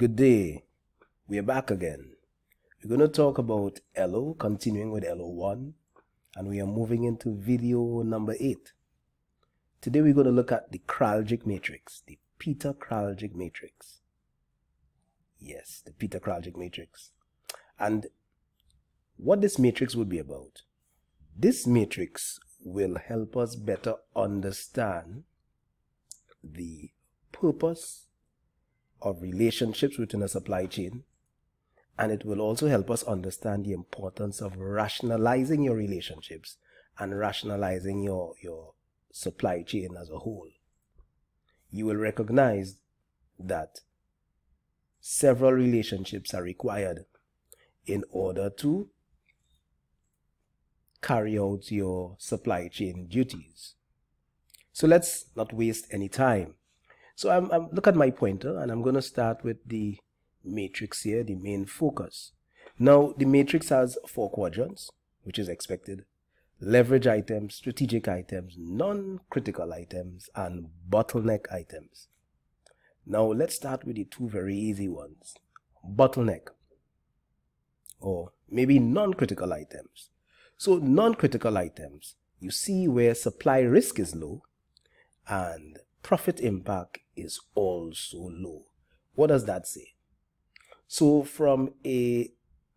Good day. We're back again. We're going to talk about LO, continuing with LO1, and we are moving into video number 8. Today we're going to look at the Kraljic matrix, the Peter Kraljic matrix. Yes, the Peter Kraljic matrix. And what this matrix would be about. This matrix will help us better understand the purpose of relationships within a supply chain and it will also help us understand the importance of rationalizing your relationships and rationalizing your, your supply chain as a whole. You will recognize that several relationships are required in order to carry out your supply chain duties. So let's not waste any time. So I'm, I'm look at my pointer and I'm going to start with the matrix here, the main focus. Now the matrix has four quadrants, which is expected. Leverage items, strategic items, non-critical items, and bottleneck items. Now let's start with the two very easy ones. Bottleneck or maybe non-critical items. So non-critical items, you see where supply risk is low and profit impact is also low. What does that say? So from a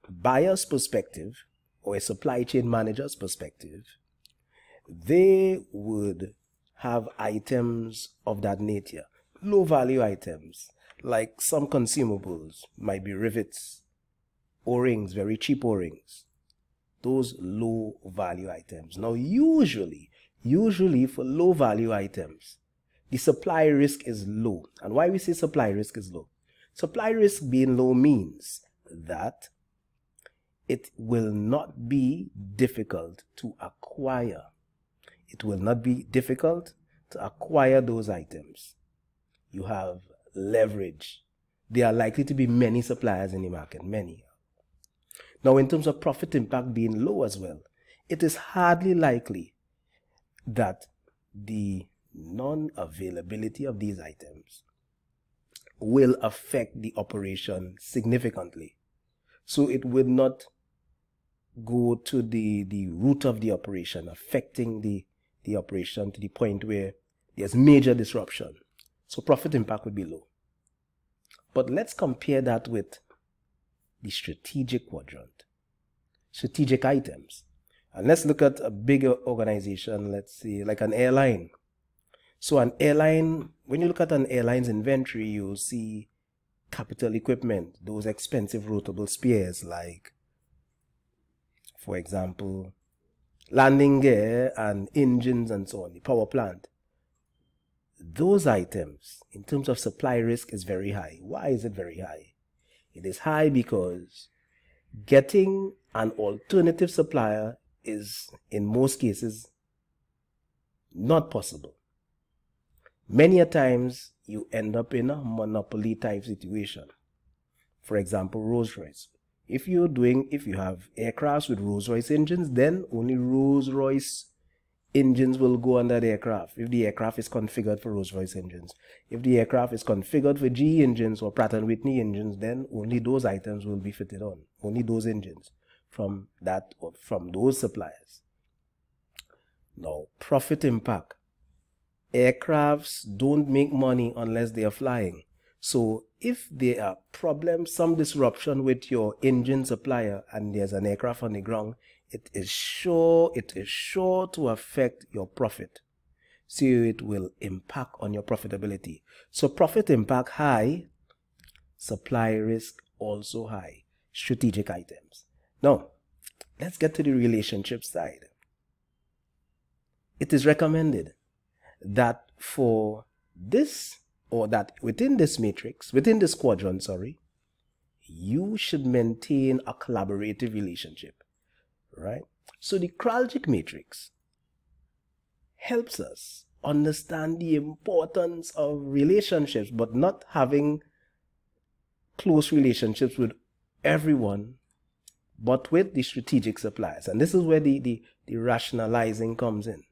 buyer's perspective or a supply chain manager's perspective, they would have items of that nature, low value items, like some consumables might be rivets, O-rings, very cheap O-rings, those low value items. Now, usually, usually for low value items, the supply risk is low. And why we say supply risk is low? Supply risk being low means that it will not be difficult to acquire. It will not be difficult to acquire those items. You have leverage. There are likely to be many suppliers in the market, many. Now, in terms of profit impact being low as well, it is hardly likely that the non availability of these items will affect the operation significantly. So it will not go to the, the root of the operation, affecting the, the operation to the point where there's major disruption. So profit impact would be low. But let's compare that with the strategic quadrant. Strategic items. And let's look at a bigger organization, let's say like an airline. So an airline, when you look at an airline's inventory, you'll see capital equipment, those expensive rotable spares like, for example, landing gear and engines and so on, the power plant. Those items, in terms of supply risk, is very high. Why is it very high? It is high because getting an alternative supplier is, in most cases, not possible. Many a times you end up in a monopoly type situation. For example, Rolls Royce. If you're doing, if you have aircrafts with Rolls Royce engines, then only Rolls Royce engines will go under the aircraft if the aircraft is configured for Rolls-Royce engines. If the aircraft is configured for GE engines or Pratt & Whitney engines, then only those items will be fitted on, only those engines from that or from those suppliers. Now, profit impact. Aircrafts don't make money unless they are flying. So if there are problems, some disruption with your engine supplier and there's an aircraft on the ground, it is sure it is sure to affect your profit. So it will impact on your profitability. So profit impact high supply risk also high. Strategic items. Now let's get to the relationship side. It is recommended that for this or that within this matrix within this quadrant sorry you should maintain a collaborative relationship right? So the Kraljic matrix helps us understand the importance of relationships, but not having close relationships with everyone, but with the strategic suppliers. And this is where the, the, the rationalizing comes in.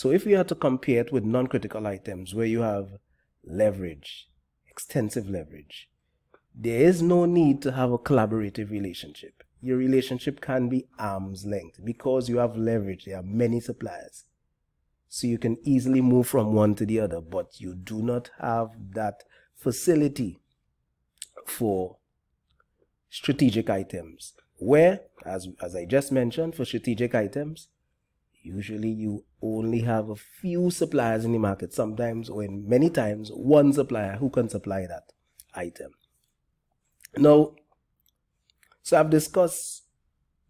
So if we are to compare it with non-critical items where you have leverage, extensive leverage, there is no need to have a collaborative relationship. Your relationship can be arm's length because you have leverage. There are many suppliers. So you can easily move from one to the other, but you do not have that facility for strategic items. Where, as, as I just mentioned, for strategic items, usually you only have a few suppliers in the market, sometimes or in many times one supplier who can supply that item. Now, so I've discussed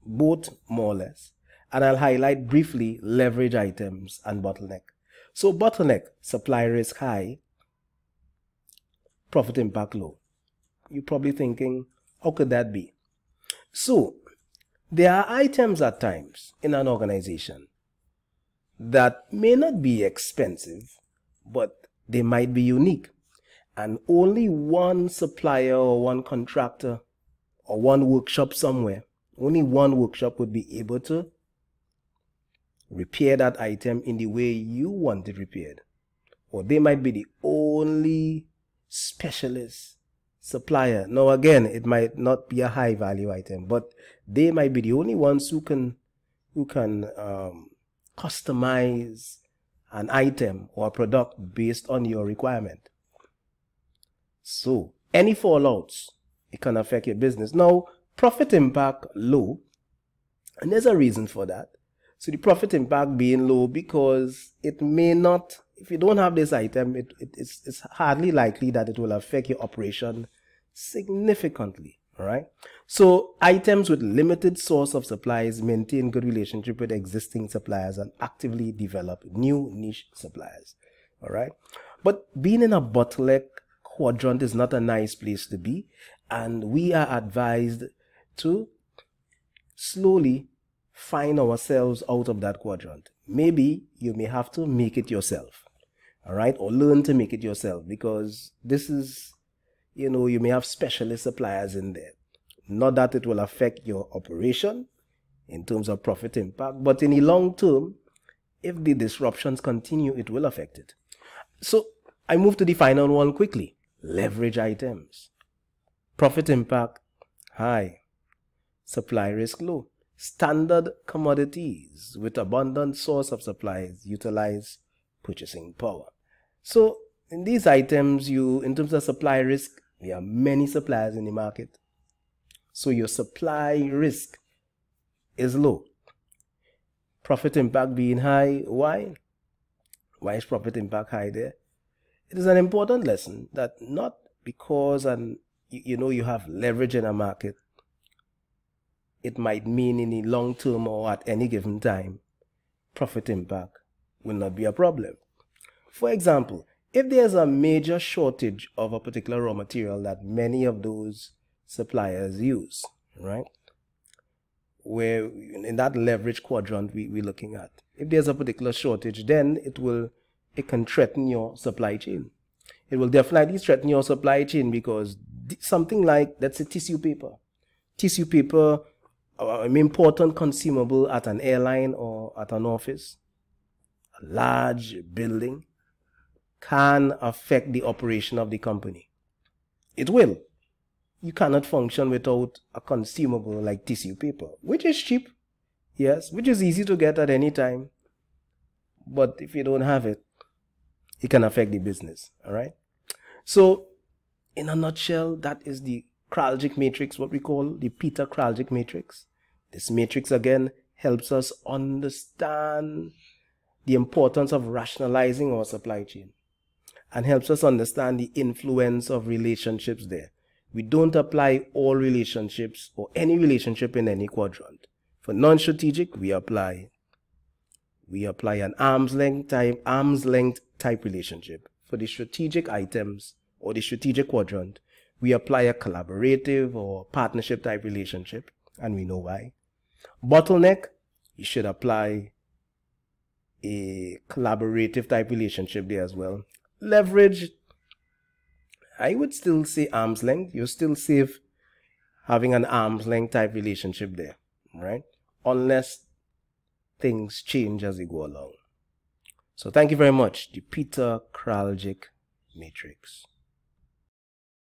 both more or less, and I'll highlight briefly leverage items and bottleneck. So bottleneck, supply risk high, profit impact low. You're probably thinking, how could that be? So there are items at times in an organization that may not be expensive, but they might be unique. And only one supplier or one contractor or one workshop somewhere, only one workshop would be able to repair that item in the way you want it repaired. Or they might be the only specialist supplier. Now again, it might not be a high value item, but they might be the only ones who can who can um, customize an item or a product based on your requirement. So any fallouts, it can affect your business. Now, profit impact low, and there's a reason for that. So the profit impact being low because it may not, if you don't have this item, it, it it's, it's hardly likely that it will affect your operation significantly. Right. So items with limited source of supplies maintain good relationship with existing suppliers and actively develop new niche suppliers. All right. But being in a bottleneck quadrant is not a nice place to be. And we are advised to slowly find ourselves out of that quadrant. Maybe you may have to make it yourself. All right. Or learn to make it yourself because this is you know, you may have specialist suppliers in there. Not that it will affect your operation in terms of profit impact, but in the long term, if the disruptions continue, it will affect it. So I move to the final one quickly. Leverage items. Profit impact high. Supply risk low. Standard commodities with abundant source of supplies utilize purchasing power. So in these items, you, in terms of supply risk, there are many suppliers in the market. So your supply risk is low. Profit impact being high. Why? Why is profit impact high there? It is an important lesson that not because and you know you have leverage in a market, it might mean in the long term or at any given time, profit impact will not be a problem. For example, if there's a major shortage of a particular raw material that many of those suppliers use, right? Where in that leverage quadrant we, we're looking at, if there's a particular shortage, then it will it can threaten your supply chain. It will definitely threaten your supply chain because something like let's say tissue paper, tissue paper, uh, an important consumable at an airline or at an office, a large building can affect the operation of the company. It will. You cannot function without a consumable like tissue paper, which is cheap, yes, which is easy to get at any time. But if you don't have it, it can affect the business, all right? So, in a nutshell, that is the Kraljic matrix, what we call the Peter Kraljic matrix. This matrix again helps us understand the importance of rationalizing our supply chain and helps us understand the influence of relationships there. We don't apply all relationships or any relationship in any quadrant. For non-strategic, we apply we apply an arm's length type arm's length type relationship. For the strategic items or the strategic quadrant, we apply a collaborative or partnership type relationship, and we know why. Bottleneck, you should apply a collaborative type relationship there as well leverage, I would still say arm's length. You're still safe having an arm's length type relationship there, right? Unless things change as you go along. So thank you very much. The Peter Kraljic Matrix.